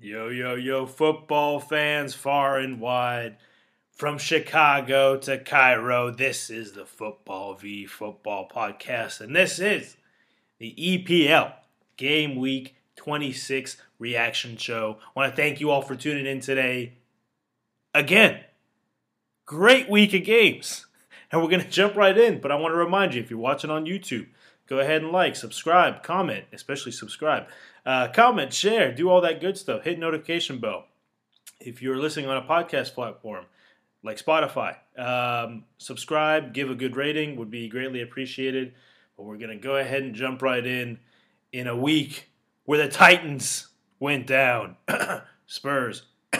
Yo, yo, yo, football fans far and wide. From Chicago to Cairo, this is the Football v Football podcast, and this is the EPL Game Week 26 reaction show. I want to thank you all for tuning in today. Again, great week of games, and we're going to jump right in. But I want to remind you if you're watching on YouTube, go ahead and like, subscribe, comment, especially subscribe. Uh, comment, share, do all that good stuff. Hit notification bell. If you're listening on a podcast platform like Spotify, um, subscribe, give a good rating would be greatly appreciated. But we're gonna go ahead and jump right in in a week where the Titans went down, Spurs,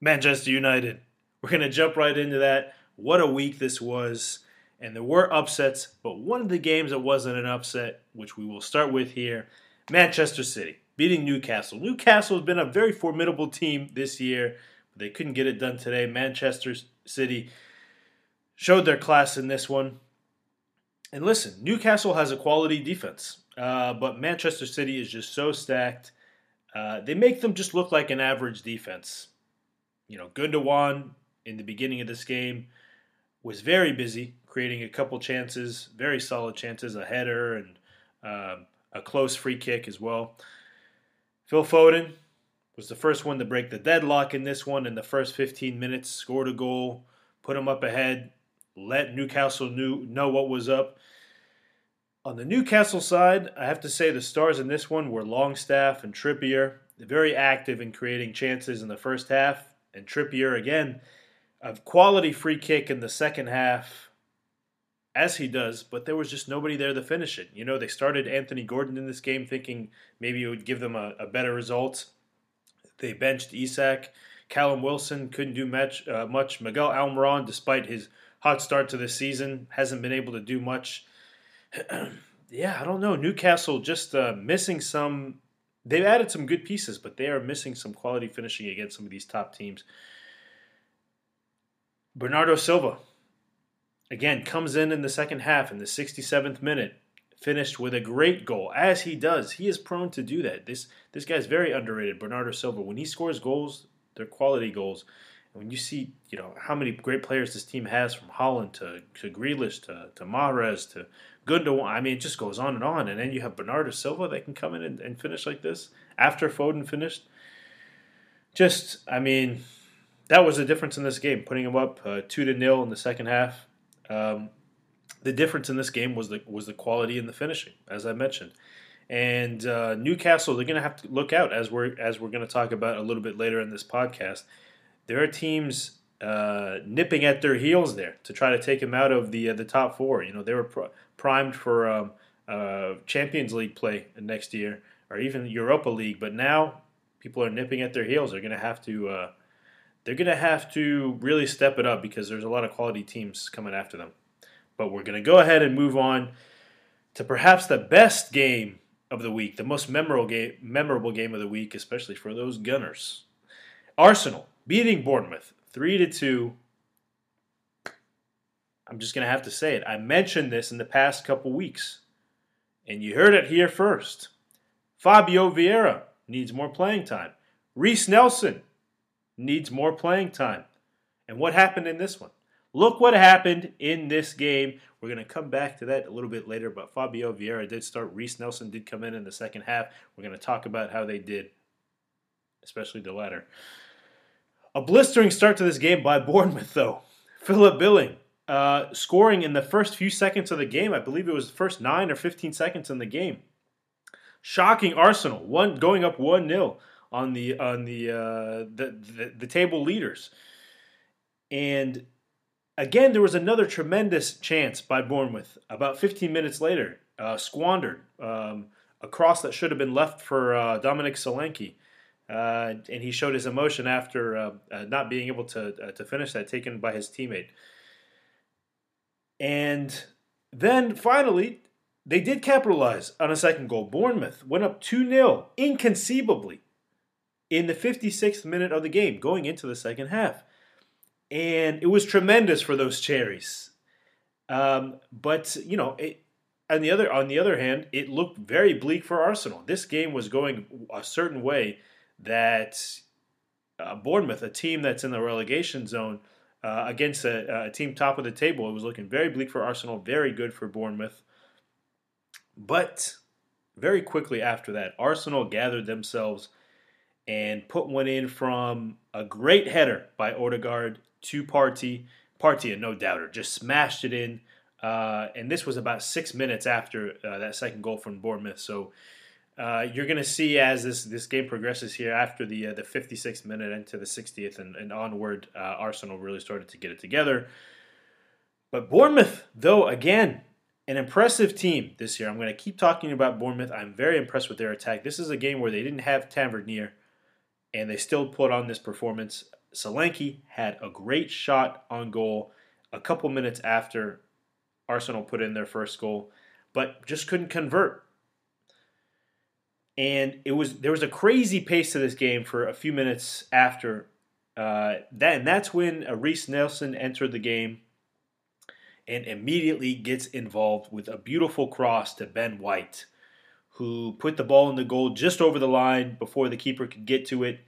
Manchester United. We're gonna jump right into that. What a week this was. And there were upsets, but one of the games that wasn't an upset, which we will start with here, Manchester City beating Newcastle. Newcastle has been a very formidable team this year, but they couldn't get it done today. Manchester City showed their class in this one. And listen, Newcastle has a quality defense, uh, but Manchester City is just so stacked. Uh, they make them just look like an average defense. You know, Gundogan in the beginning of this game was very busy, creating a couple chances, very solid chances, a header and um, a close free kick as well. Phil Foden was the first one to break the deadlock in this one in the first 15 minutes, scored a goal, put them up ahead, let Newcastle knew, know what was up. On the Newcastle side, I have to say the stars in this one were Longstaff and Trippier. Very active in creating chances in the first half, and Trippier again, a quality free kick in the second half as he does, but there was just nobody there to finish it. You know, they started Anthony Gordon in this game thinking maybe it would give them a, a better result. They benched Isak. Callum Wilson couldn't do much. Uh, much. Miguel Almiron, despite his hot start to the season, hasn't been able to do much. yeah, I don't know. Newcastle just uh, missing some. They've added some good pieces, but they are missing some quality finishing against some of these top teams. Bernardo Silva, again comes in in the second half in the 67th minute finished with a great goal. As he does he is prone to do that. This this guy's very underrated bernardo silva. When he scores goals they're quality goals. And when you see you know how many great players this team has from Haaland to to Grealish to to Mahrez to Gundogan I mean it just goes on and on. And then you have Bernardo Silva that can come in and, and finish like this after Foden finished. Just I mean that was the difference in this game putting him up uh, 2 to nil in the second half um, the difference in this game was the was the quality and the finishing, as I mentioned. And uh, Newcastle, they're going to have to look out as we're as we're going to talk about a little bit later in this podcast. There are teams uh, nipping at their heels there to try to take them out of the uh, the top four. You know, they were pr- primed for um, uh, Champions League play next year or even Europa League, but now people are nipping at their heels. They're going to have to uh, they're going to have to really step it up because there's a lot of quality teams coming after them. But we're going to go ahead and move on to perhaps the best game of the week, the most memorable game, memorable game of the week, especially for those Gunners. Arsenal beating Bournemouth 3 to 2. I'm just going to have to say it. I mentioned this in the past couple weeks, and you heard it here first. Fabio Vieira needs more playing time. Reiss Nelson needs more playing time. And what happened in this one? Look what happened in this game. We're going to come back to that a little bit later, but Fabio Vieira did start. Reiss Nelson did come in in the second half. We're going to talk about how they did, especially the latter. A blistering start to this game by Bournemouth, though. Philip Billing uh, scoring in the first few seconds of the game. I believe it was the first 9 or 15 seconds in the game. Shocking Arsenal, one going up 1 0 on the on the, uh, the, the the table leaders. And again, there was another tremendous chance by Bournemouth about 15 minutes later, uh, squandered um, a cross that should have been left for uh, Dominic Solanke. Uh, and he showed his emotion after uh, uh, not being able to uh, to finish that, taken by his teammate. And then finally, they did capitalize on a second goal. Bournemouth went up 2 0, inconceivably in the 56th minute of the game, going into the second half. And it was tremendous for those cherries. Um, but you know, it, on the other on the other hand, it looked very bleak for Arsenal. This game was going a certain way that uh, Bournemouth, a team that's in the relegation zone, uh, against a, a, team top of the table, it was looking very bleak for Arsenal, very good for Bournemouth. But very quickly after that, Arsenal gathered themselves and put one in from a great header by Odegaard to Partey. Partey, no doubter, just smashed it in. Uh, and this was about six minutes after uh, that second goal from Bournemouth. So uh, you're going to see as this, this game progresses here after the uh, the 56th minute into the 60th and, and onward, uh, Arsenal really started to get it together. But Bournemouth, though, again, an impressive team this year. I'm going to keep talking about Bournemouth. I'm very impressed with their attack. This is a game where they didn't have Tavernier, and they still put on this performance. Solanke had a great shot on goal a couple minutes after Arsenal put in their first goal, but just couldn't convert. And it was there was a crazy pace to this game for a few minutes after uh, that, and that's when Reiss Nelson entered the game and immediately gets involved with a beautiful cross to Ben White, who put the ball in the goal just over the line before the keeper could get to it,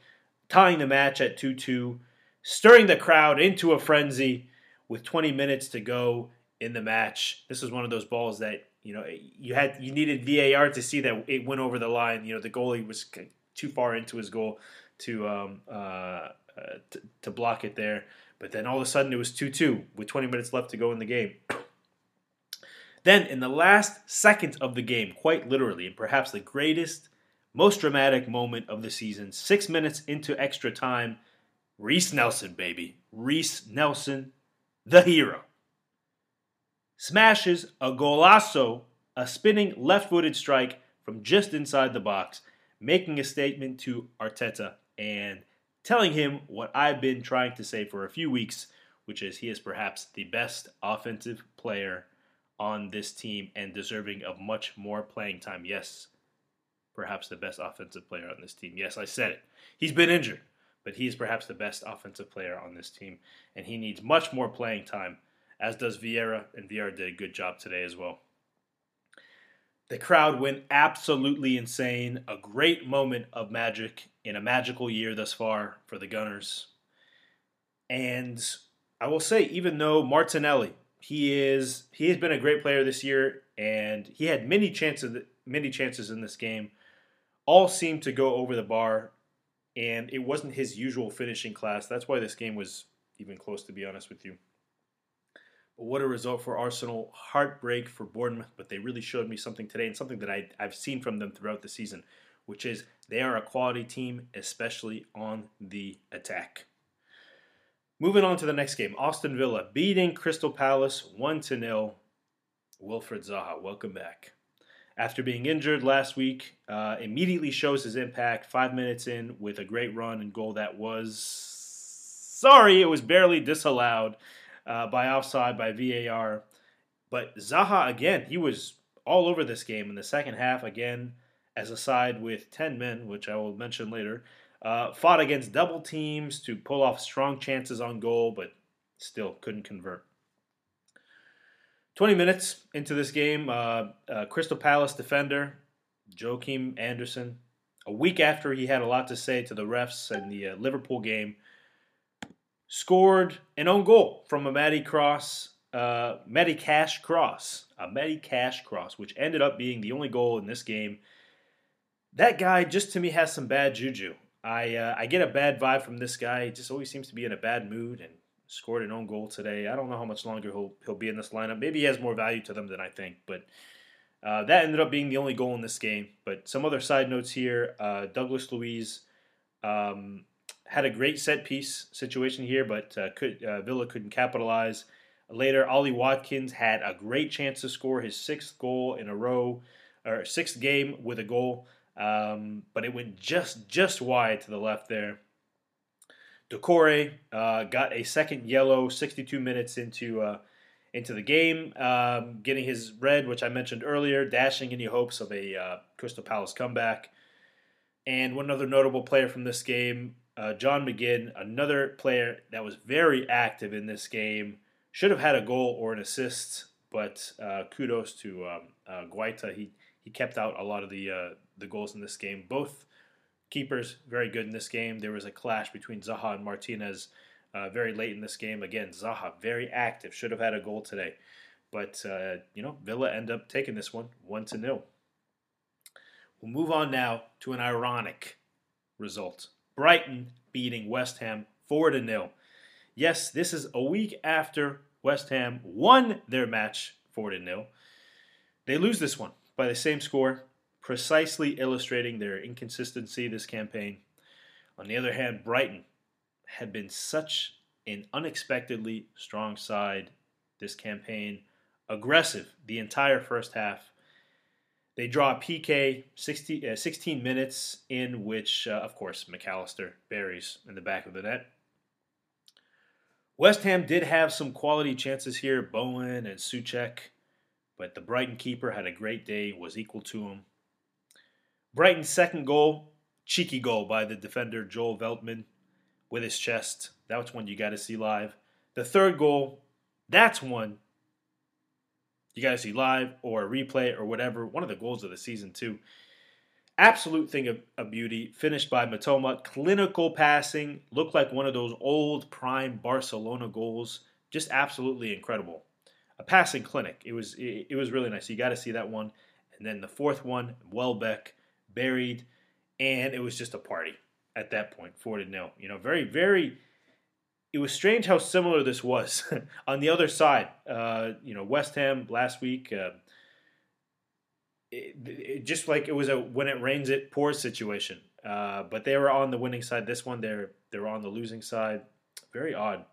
tying the match at 2 2, stirring the crowd into a frenzy with 20 minutes to go in the match. This was one of those balls that you know you had you needed VAR to see that it went over the line. You know the goalie was too far into his goal to um, uh, uh, to, block it there. But then all of a sudden it was two two with 20 minutes left to go in the game. Then in the last second of the game, quite literally, and perhaps the greatest, most dramatic moment of the season, six minutes into extra time, Reiss Nelson, baby, Reiss Nelson, the hero smashes a golazo, a spinning left footed strike from just inside the box, making a statement to Arteta and telling him what I've been trying to say for a few weeks, which is he is perhaps the best offensive player on this team and deserving of much more playing time. Yes, perhaps the best offensive player on this team. Yes, I said it. He's been injured, but he is perhaps the best offensive player on this team, and he needs much more playing time as does Vieira, and Vieira did a good job today as well. The crowd went absolutely insane. A great moment of magic in a magical year thus far for the Gunners. And I will say, even though Martinelli, he is he has been a great player this year, and he had many chances many chances in this game. All seemed to go over the bar, and it wasn't his usual finishing class. That's why this game was even close, to be honest with you. But what a result for Arsenal. Heartbreak for Bournemouth, but they really showed me something today and something that I, I've seen from them throughout the season, which is they are a quality team, especially on the attack. Moving on to the next game, Aston Villa beating Crystal Palace 1 to 0. Wilfried Zaha, welcome back. After being injured last week, uh, immediately shows his impact five minutes in with a great run and goal that was. Sorry, it was barely disallowed uh, by offside by VAR. But Zaha again, he was all over this game in the second half again as a side with 10 men, which I will mention later. Uh, fought against double teams to pull off strong chances on goal, but still couldn't convert. 20 minutes into this game, uh, uh, Crystal Palace defender Joachim Andersen, a week after he had a lot to say to the refs in the uh, Liverpool game, scored an own goal from a Matty Cross, uh, Cash cross, a Matty Cash cross, which ended up being the only goal in this game. That guy just to me has some bad juju. I uh, I get a bad vibe from this guy. He just always seems to be in a bad mood and scored an own goal today. I don't know how much longer he'll he'll be in this lineup. Maybe he has more value to them than I think, but. Uh, that ended up being the only goal in this game. But some other side notes here: uh, Douglas Luiz um, had a great set piece situation here, but uh, could, uh, Villa couldn't capitalize. Later, Ollie Watkins had a great chance to score his sixth goal in a row, or sixth game with a goal, um, but it went just just wide to the left there. Doucouré uh, got a second yellow 62 minutes into uh, into the game, um, getting his red, which I mentioned earlier, dashing any hopes of a uh, Crystal Palace comeback. And one other notable player from this game, uh, John McGinn, another player that was very active in this game, should have had a goal or an assist, but uh, kudos to um, uh, Guaita. He he kept out a lot of the the goals in this game. Both Keepers very good in this game. There was a clash between Zaha and Martinez uh, very late in this game. Again, Zaha very active. Should have had a goal today, but uh, you know Villa end up taking this one one to nil. We'll move on now to an ironic result. Brighton beating West Ham 4 to nil. Yes, this is a week after West Ham won their match 4 to nil. They lose this one by the same score, precisely illustrating their inconsistency this campaign. On the other hand, Brighton had been such an unexpectedly strong side this campaign, aggressive the entire first half. They draw a PK 60, uh, 16 minutes in which, uh, of course, Mac Allister buries in the back of the net. West Ham did have some quality chances here, Bowen and Soucek, but the Brighton keeper had a great day, was equal to him. Brighton's second goal, cheeky goal by the defender Joel Veltman with his chest. That's one you got to see live. The third goal, that's one you got to see live or a replay or whatever. One of the goals of the season, too. Absolute thing of, of beauty. Finished by Mitoma. Clinical passing. Looked like one of those old prime Barcelona goals. Just absolutely incredible. A passing clinic. It was it, it was really nice. You got to see that one. And then the fourth one, Welbeck buried, and it was just a party at that point, four to nil. You know, very very it was strange how similar this was on the other side. Uh, you know, West Ham last week, uh, it, it, just like it was a when it rains it pours situation. Uh, but they were on the winning side. This one, they're they're on the losing side. Very odd.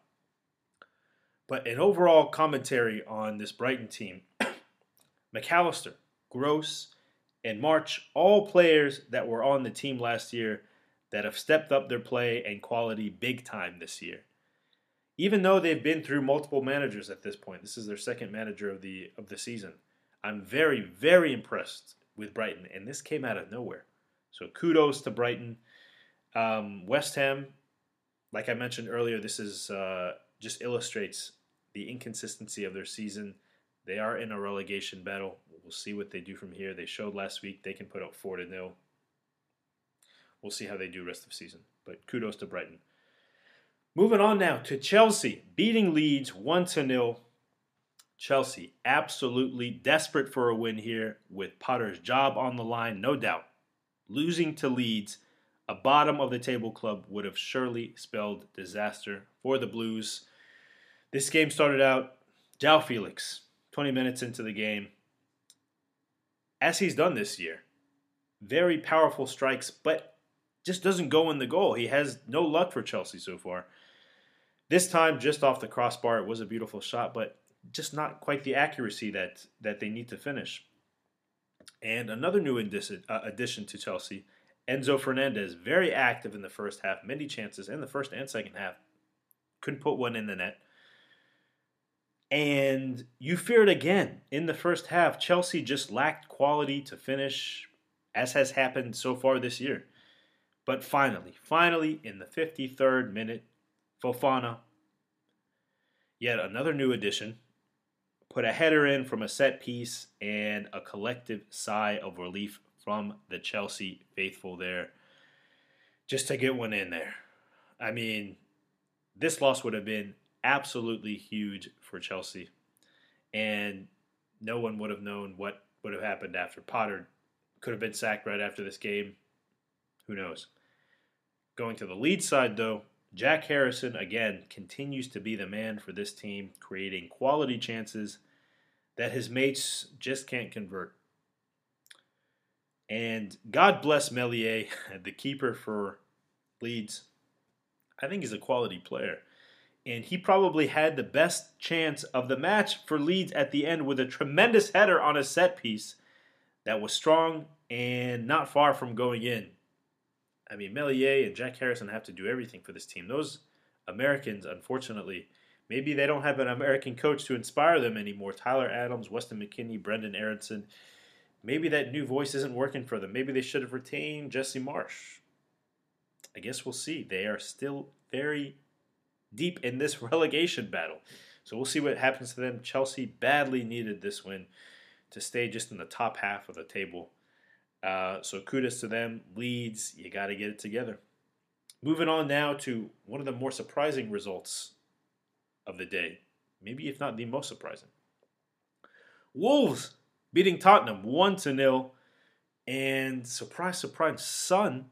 But an overall commentary on this Brighton team: Mac Allister, Gross, and March, all players that were on the team last year that have stepped up their play and quality big time this year even though they've been through multiple managers at this point. This is their second manager of the of the season. I'm very very impressed with Brighton, and this came out of nowhere. So kudos to Brighton. Um, West Ham, like I mentioned earlier, this is uh, just illustrates the inconsistency of their season. They are in a relegation battle. We'll see what they do from here. They showed last week they can put up four to nil. We'll see how they do rest of the season. But kudos to Brighton. Moving on now to Chelsea, beating Leeds 1 0. Chelsea absolutely desperate for a win here with Potter's job on the line, no doubt. Losing to Leeds, a bottom of the table club, would have surely spelled disaster for the Blues. This game started out João Felix, 20 minutes into the game. As he's done this year, very powerful strikes, but just doesn't go in the goal. He has no luck for Chelsea so far. This time, just off the crossbar, it was a beautiful shot, but just not quite the accuracy that that they need to finish. And another new addition, uh, to Chelsea, Enzo Fernandez, very active in the first half, many chances in the first and second half. Couldn't put one in the net. And you fear it again in the first half. Chelsea just lacked quality to finish, as has happened so far this year. But finally, finally, in the 53rd minute, Fofana, yet another new addition, put a header in from a set piece and a collective sigh of relief from the Chelsea faithful there just to get one in there. I mean, this loss would have been absolutely huge for Chelsea. And no one would have known what would have happened after Potter could have been sacked right after this game. Who knows? Going to the Leeds side, though, Jack Harrison, again, continues to be the man for this team, creating quality chances that his mates just can't convert. And God bless Meslier, the keeper for Leeds. I think he's a quality player. And he probably had the best chance of the match for Leeds at the end with a tremendous header on a set piece that was strong and not far from going in. I mean, Meslier and Jack Harrison have to do everything for this team. Those Americans, unfortunately, maybe they don't have an American coach to inspire them anymore. Tyler Adams, Weston McKennie, Brendan Aaronson. Maybe that new voice isn't working for them. Maybe they should have retained Jesse Marsch. I guess we'll see. They are still very deep in this relegation battle. So we'll see what happens to them. Chelsea badly needed this win to stay just in the top half of the table. Uh, so kudos to them. Leeds, you got to get it together. Moving on now to one of the more surprising results of the day, maybe if not the most surprising. Wolves beating Tottenham 1 to 0. And surprise, surprise, Son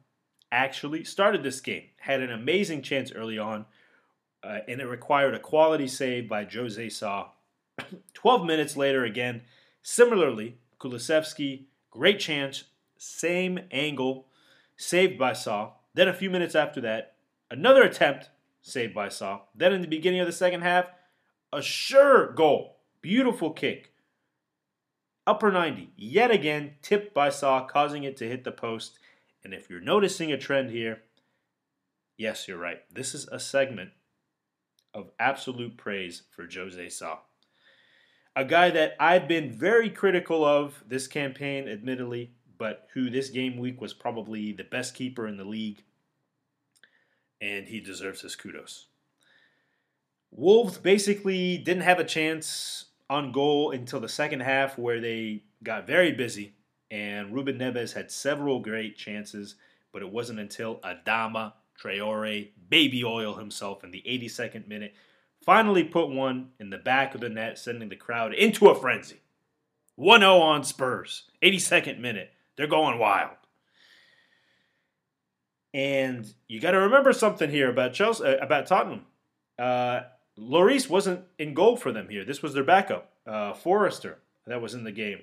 actually started this game. Had an amazing chance early on, uh, and it required a quality save by Jose Sa. 12 minutes later, again, similarly, Kulusevski, great chance, same angle, saved by Sa. Then a few minutes after that, another attempt, saved by Sa. Then in the beginning of the second half, a sure goal. Beautiful kick. Upper 90, yet again, tipped by Sa, causing it to hit the post. And if you're noticing a trend here, yes, you're right. This is a segment of absolute praise for Jose Sa. A guy that I've been very critical of this campaign, admittedly, but who this game week was probably the best keeper in the league. And he deserves his kudos. Wolves basically didn't have a chance on goal until the second half, where they got very busy. And Ruben Neves had several great chances, but it wasn't until Adama Traore, baby oil himself in the 82nd minute, finally put one in the back of the net, sending the crowd into a frenzy. 1 0 on Spurs, 82nd minute. They're going wild. And you got to remember something here about Chelsea, uh, about Tottenham. Uh, Lloris wasn't in goal for them here. This was their backup, uh, Forster, that was in the game.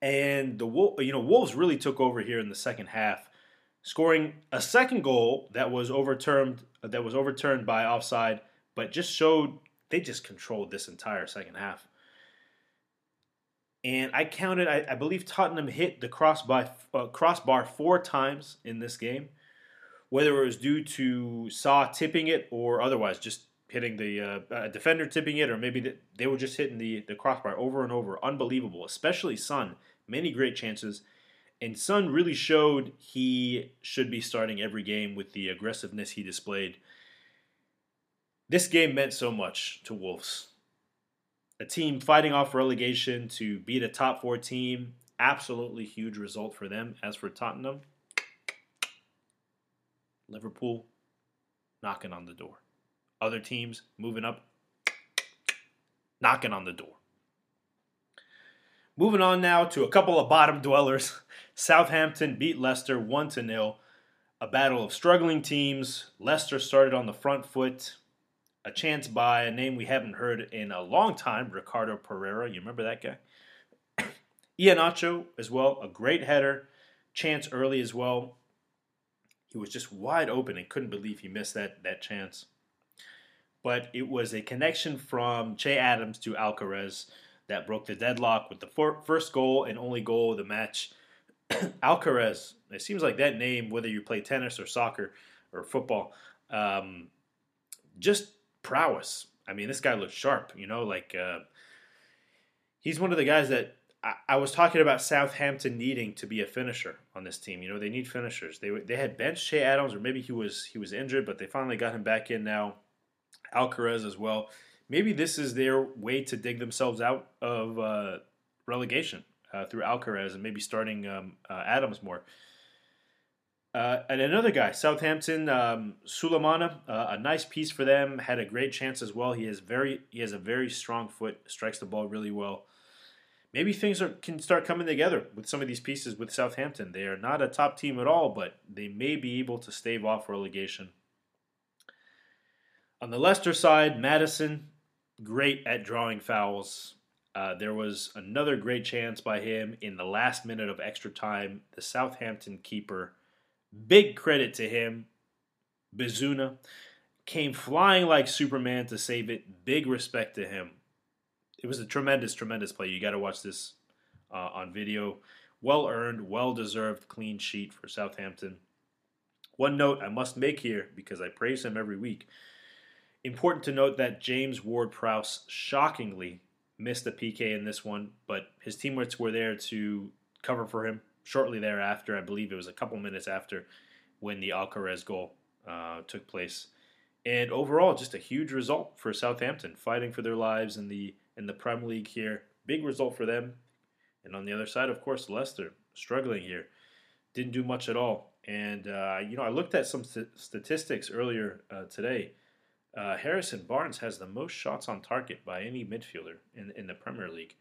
And the you know Wolves really took over here in the second half, scoring a second goal that was overturned that was overturned by offside, but just showed they just controlled this entire second half. And I counted, I, I believe Tottenham hit the crossbar, uh, crossbar four times in this game, whether it was due to Sa tipping it or otherwise, just hitting the uh, defender tipping it, or maybe the, they were just hitting the, the crossbar over and over. Unbelievable, especially Son. Many great chances. And Son really showed he should be starting every game with the aggressiveness he displayed. This game meant so much to Wolves. A team fighting off relegation to beat a top four team, absolutely huge result for them. As for Tottenham, Liverpool knocking on the door other teams moving up, knocking on the door. Moving on now to a couple of bottom dwellers. Southampton beat Leicester 1 0. A battle of struggling teams. Leicester started on the front foot. A chance by a name we haven't heard in a long time, Ricardo Pereira. You remember that guy? Iheanacho as well, a great header. Chance early as well. He was just wide open and couldn't believe he missed that, that chance but it was a connection from Che Adams to Alcaraz that broke the deadlock with the for- first goal and only goal of the match. Alcaraz, it seems like that name, whether you play tennis or soccer or football, um, just prowess. I mean, this guy looks sharp, you know, like uh, he's one of the guys that I, was talking about Southampton needing to be a finisher on this team. You know, they need finishers. They they had benched Che Adams, or maybe he was he was injured, but they finally got him back in now. Alcaraz as well. Maybe this is their way to dig themselves out of uh, relegation uh, through Alcaraz and maybe starting um, uh, Adams more. Uh, and another guy, Southampton, um, Sulemana, uh, a nice piece for them. Had a great chance as well. He has very he has a very strong foot. Strikes the ball really well. Maybe things are, can start coming together with some of these pieces with Southampton. They are not a top team at all, but they may be able to stave off relegation. On the Leicester side, Maddison, great at drawing fouls. Uh, there was another great chance by him in the last minute of extra time. The Southampton keeper, big credit to him. Bazunu came flying like Superman to save it. Big respect to him. It was a tremendous, tremendous play. You got to watch this uh, on video. Well earned, well deserved clean sheet for Southampton. One note I must make here because I praise him every week. Important to note that James Ward Prowse shockingly missed a PK in this one, but his teammates were there to cover for him shortly thereafter. I believe it was a couple minutes after when the Alcaraz goal uh, took place. And overall, just a huge result for Southampton, fighting for their lives in the in the Premier League here. Big result for them. And on the other side, of course, Leicester struggling here. Didn't do much at all. And, uh, you know, I looked at some st- statistics earlier uh, today. Uh, Harrison Barnes has the most shots on target by any midfielder in, in the Premier League.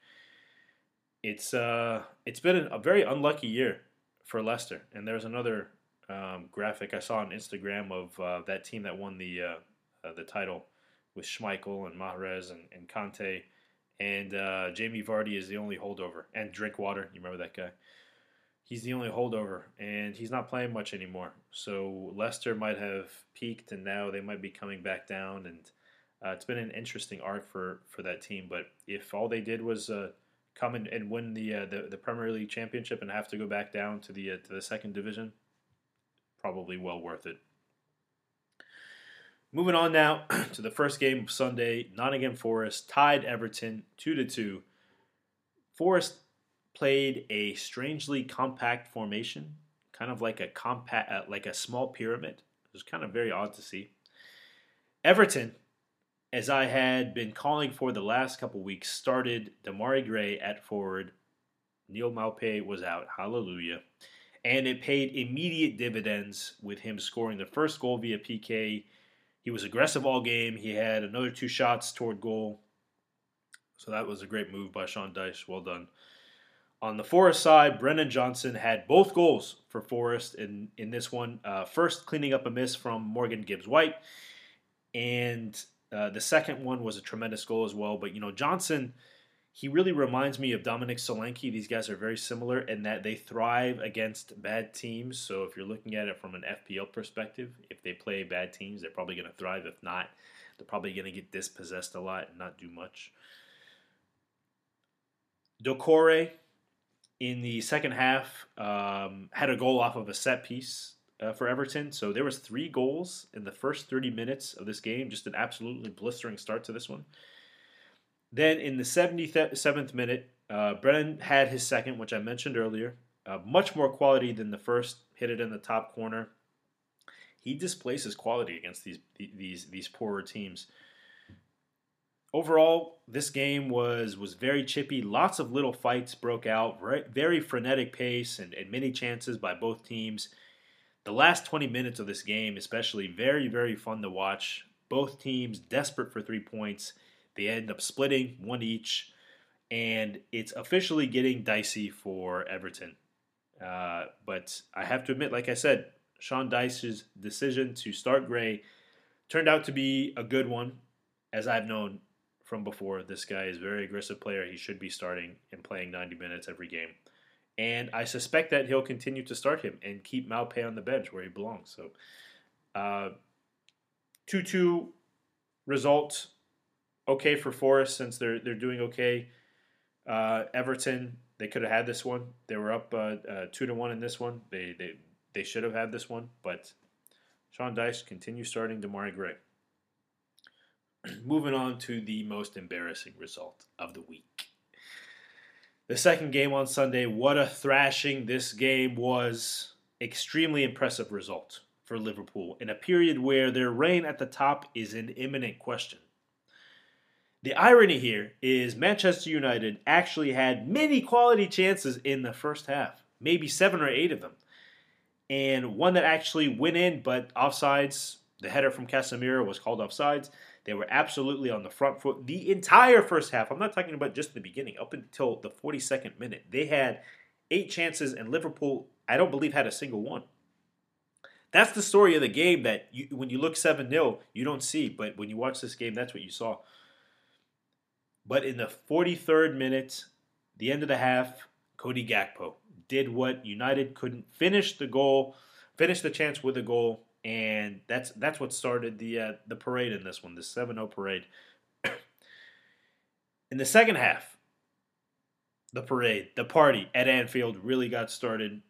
It's uh, it's been a very unlucky year for Leicester. And there's another um, graphic I saw on Instagram of uh, that team that won the uh, the title with Schmeichel and Mahrez and, and Kanté. And Jamie Vardy is the only holdover. And Drinkwater, you remember that guy? He's the only holdover, and he's not playing much anymore. So Leicester might have peaked, and now they might be coming back down. And uh, it's been an interesting arc for for that team. But if all they did was uh, come and, and win the, uh, the, the Premier League championship and have to go back down to the uh, to the second division, probably well worth it. Moving on now to the first game of Sunday, Nottingham Forest tied Everton two to two. Forest played a strangely compact formation, kind of like a compact, uh, like a small pyramid. It was kind of very odd to see. Everton, as I had been calling for the last couple weeks, started Demarai Gray at forward. Neal Maupay was out. Hallelujah. And it paid immediate dividends with him scoring the first goal via PK. He was aggressive all game. He had another two shots toward goal. So that was a great move by Sean Dyche. Well done. On the Forest side, Brennan Johnson had both goals for Forest in, in this one. Uh, first, cleaning up a miss from Morgan Gibbs White, and uh, the second one was a tremendous goal as well. But, you know, Johnson, he really reminds me of Dominic Solanke. These guys are very similar in that they thrive against bad teams. So, if you're looking at it from an FPL perspective, if they play bad teams, they're probably going to thrive. If not, they're probably going to get dispossessed a lot and not do much. Doucouré, in the second half um, had a goal off of a set piece uh, for Everton. So there was three goals in the first 30 minutes of this game. Just an absolutely blistering start to this one. Then in the 77th minute, uh, Brennan had his second, which I mentioned earlier. Uh, much more quality than the first. Hit it in the top corner. He displays his quality against these these these poorer teams overall, this game was was very chippy. Lots of little fights broke out. Very, very frenetic pace and, and many chances by both teams. The last 20 minutes of this game, especially, very very fun to watch. Both teams desperate for three points. They end up splitting one each, and it's officially getting dicey for Everton. Uh, but I have to admit, like I said, Sean Dyche's decision to start Gray turned out to be a good one, as I've known from before. This guy is a very aggressive player. He should be starting and playing 90 minutes every game. And I suspect that he'll continue to start him and keep Maupay on the bench where he belongs. So, uh, 2 2 result. Okay for Forest since they're they're doing okay. Uh, Everton, they could have had this one. They were up uh, uh, two to one in this one. They they they should have had this one, but Sean Dyche continues starting Demarai Gray. Moving on to the most embarrassing result of the week. The second game on Sunday, what a thrashing this game was. Extremely impressive result for Liverpool in a period where their reign at the top is in imminent question. The irony here is Manchester United actually had many quality chances in the first half, maybe seven or eight of them. And one that actually went in, but offsides, the header from Casemiro was called offsides. They were absolutely on the front foot the entire first half. I'm not talking about just the beginning, up until the 42nd minute. They had eight chances, and Liverpool, I don't believe, had a single one. That's the story of the game that you, when you look 7 0, you don't see. But when you watch this game, that's what you saw. But in the 43rd minute, the end of the half, Cody Gakpo did what United couldn't finish the goal, finish the chance with a goal and that's that's what started the uh, the parade in this one, the 7-0 parade. in the second half, the parade, the party at Anfield really got started.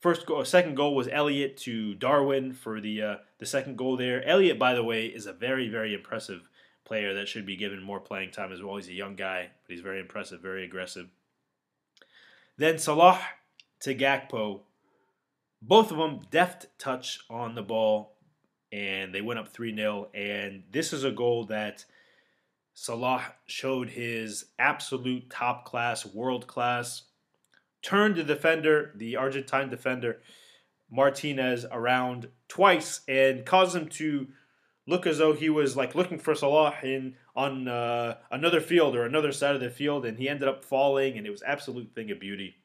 First goal, second goal was Elliott to Darwin for the uh, the second goal there. Elliott, by the way, is a very very impressive player that should be given more playing time as well. He's a young guy, but he's very impressive, very aggressive. Then Salah to Gakpo both of them deft touch on the ball, and they went up 3 0. And this is a goal that Salah showed his absolute top class, world class turned the defender, the Argentine defender Martinez, around twice and caused him to look as though he was like looking for Salah in on uh, another field or another side of the field, and he ended up falling, and it was absolute thing of beauty.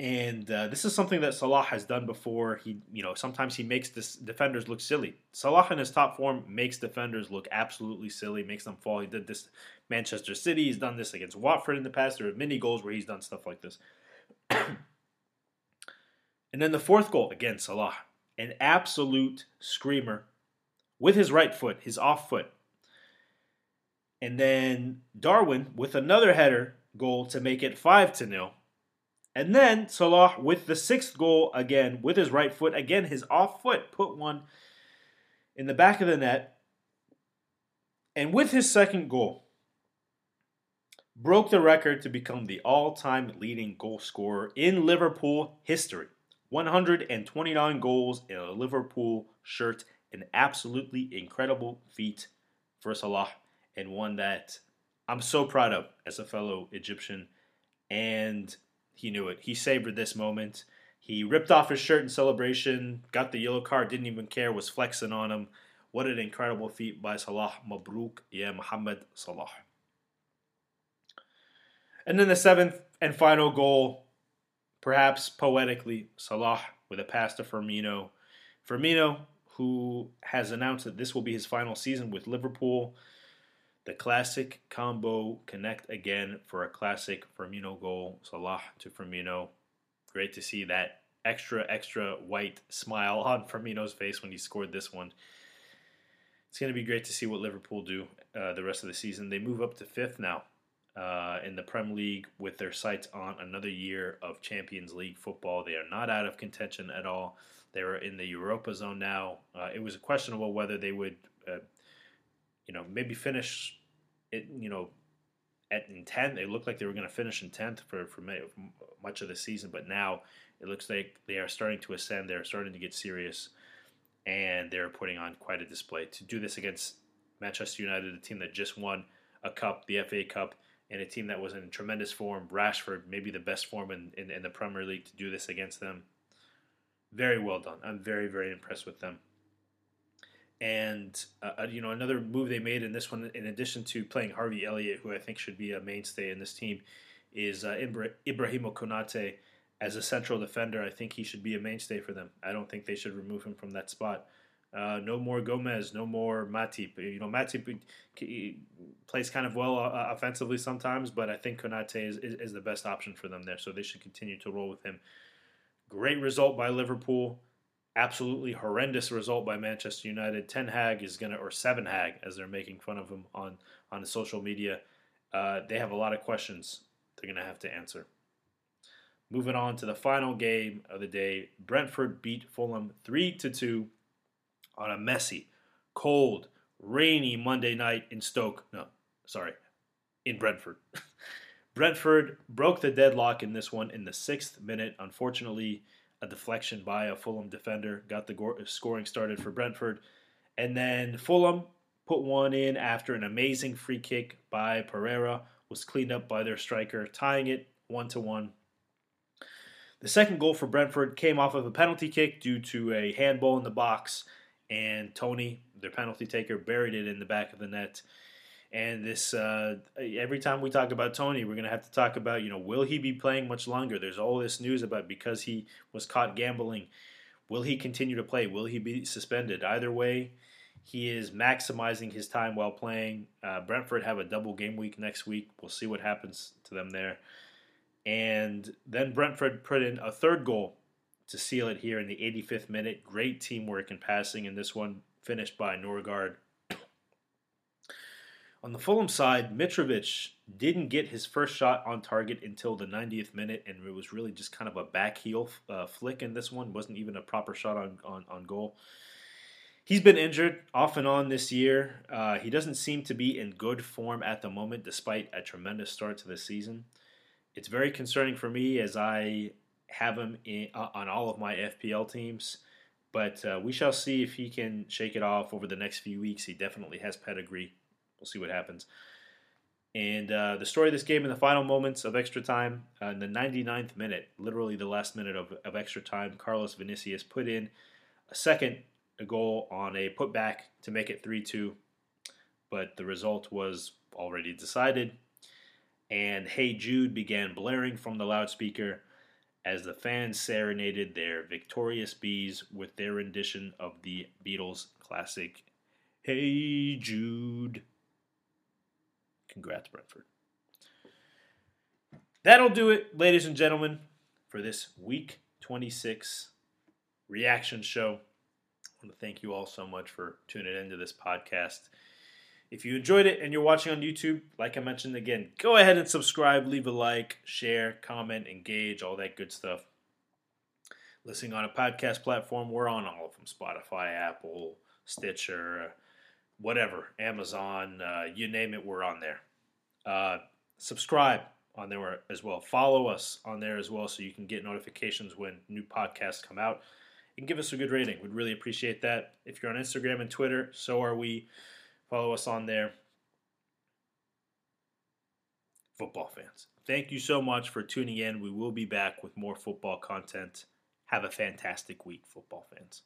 And uh, this is something that Salah has done before. He, you know, sometimes he makes this defenders look silly. Salah in his top form makes defenders look absolutely silly, makes them fall. He did this Manchester City. He's done this against Watford in the past. There are many goals where he's done stuff like this. and then the fourth goal again, Salah, an absolute screamer with his right foot, his off foot. And then Darwin with another header goal to make it five to nil. And then Salah with the sixth goal again with his right foot. Again, his off foot put one in the back of the net. And with his second goal, broke the record to become the all time leading goal scorer in Liverpool history. 129 goals in a Liverpool shirt. An absolutely incredible feat for Salah, and one that I'm so proud of as a fellow Egyptian. And he knew it. He savored this moment. He ripped off his shirt in celebration, got the yellow card, didn't even care, was flexing on him. What an incredible feat by Salah. Mabruk, yeah, Muhammad Salah. And then the seventh and final goal, perhaps poetically, Salah with a pass to Firmino. Firmino, who has announced that this will be his final season with Liverpool. The classic combo connect again for a classic Firmino goal. Salah to Firmino. Great to see that extra, extra white smile on Firmino's face when he scored this one. It's going to be great to see what Liverpool do uh, the rest of the season. They move up to fifth now uh, in the Prem League with their sights on another year of Champions League football. They are not out of contention at all. They are in the Europa zone now. Uh, it was questionable whether they would uh, you know, maybe finish it, you know, at in 10th. It looked like they were going to finish in 10th for, for much of the season, but now it looks like they are starting to ascend. They're starting to get serious, and they're putting on quite a display. To do this against Manchester United, a team that just won a cup, the FA Cup, and a team that was in tremendous form, Rashford, maybe the best form in, in, in the Premier League, to do this against them. Very well done. I'm very, very impressed with them. And uh, uh, you know another move they made in this one, in addition to playing Harvey Elliott, who I think should be a mainstay in this team, is uh, Ibra- Ibrahimo Konate as a central defender. I think he should be a mainstay for them. I don't think they should remove him from that spot. Uh, no more Gomez, no more Matip. You know, Matip plays kind of well uh, offensively sometimes, but I think Konate is, is, is, the best option for them there, so they should continue to roll with him. Great result by Liverpool absolutely horrendous result by Manchester United. Ten Hag is gonna, or Seven Hag, as they're making fun of him on on social media. Uh, they have a lot of questions they're gonna have to answer. Moving on to the final game of the day, Brentford beat Fulham three to two on a messy, cold, rainy Monday night in Stoke. No, sorry, in Brentford. Brentford broke the deadlock in this one in the sixth minute. Unfortunately, a deflection by a Fulham defender got the go- scoring started for Brentford. And then Fulham put one in after an amazing free kick by Pereira was cleaned up by their striker, tying it one to one. The second goal for Brentford came off of a penalty kick due to a handball in the box, and Toney, their penalty taker, buried it in the back of the net. And this, uh, every time we talk about Toney, we're going to have to talk about, you know, will he be playing much longer? There's all this news about because he was caught gambling. Will he continue to play? Will he be suspended? Either way, he is maximizing his time while playing. Uh, Brentford have a double game week next week. We'll see what happens to them there. And then Brentford put in a third goal to seal it here in the 85th minute. Great teamwork and passing in this one, finished by Nørgaard on the Fulham side, Mitrovic didn't get his first shot on target until the 90th minute, and it was really just kind of a back heel uh, flick in this one. wasn't even a proper shot on, on, on goal. He's been injured off and on this year. Uh, he doesn't seem to be in good form at the moment, despite a tremendous start to the season. It's very concerning for me as I have him in, uh, on all of my FPL teams. But uh, we shall see if he can shake it off over the next few weeks. He definitely has pedigree We'll see what happens. And uh, the story of this game in the final moments of extra time, uh, in the 99th minute, literally the last minute of, of extra time, Carlos Vinicius put in a second a goal on a putback to make it 3 2. But the result was already decided. And Hey Jude began blaring from the loudspeaker as the fans serenaded their victorious bees with their rendition of the Beatles classic Hey Jude. Congrats, Brentford. That'll do it, ladies and gentlemen, for this week 26 reaction show. I want to thank you all so much for tuning into this podcast. If you enjoyed it and you're watching on YouTube, like I mentioned again, go ahead and subscribe, leave a like, share, comment, engage, all that good stuff. Listening on a podcast platform, we're on all of them Spotify, Apple, Stitcher, whatever, Amazon, uh, you name it, we're on there. Uh, subscribe on there as well. Follow us on there as well so you can get notifications when new podcasts come out. And give us a good rating. We'd really appreciate that. If you're on Instagram and Twitter, so are we. Follow us on there. Football fans, thank you so much for tuning in. We will be back with more football content. Have a fantastic week, football fans.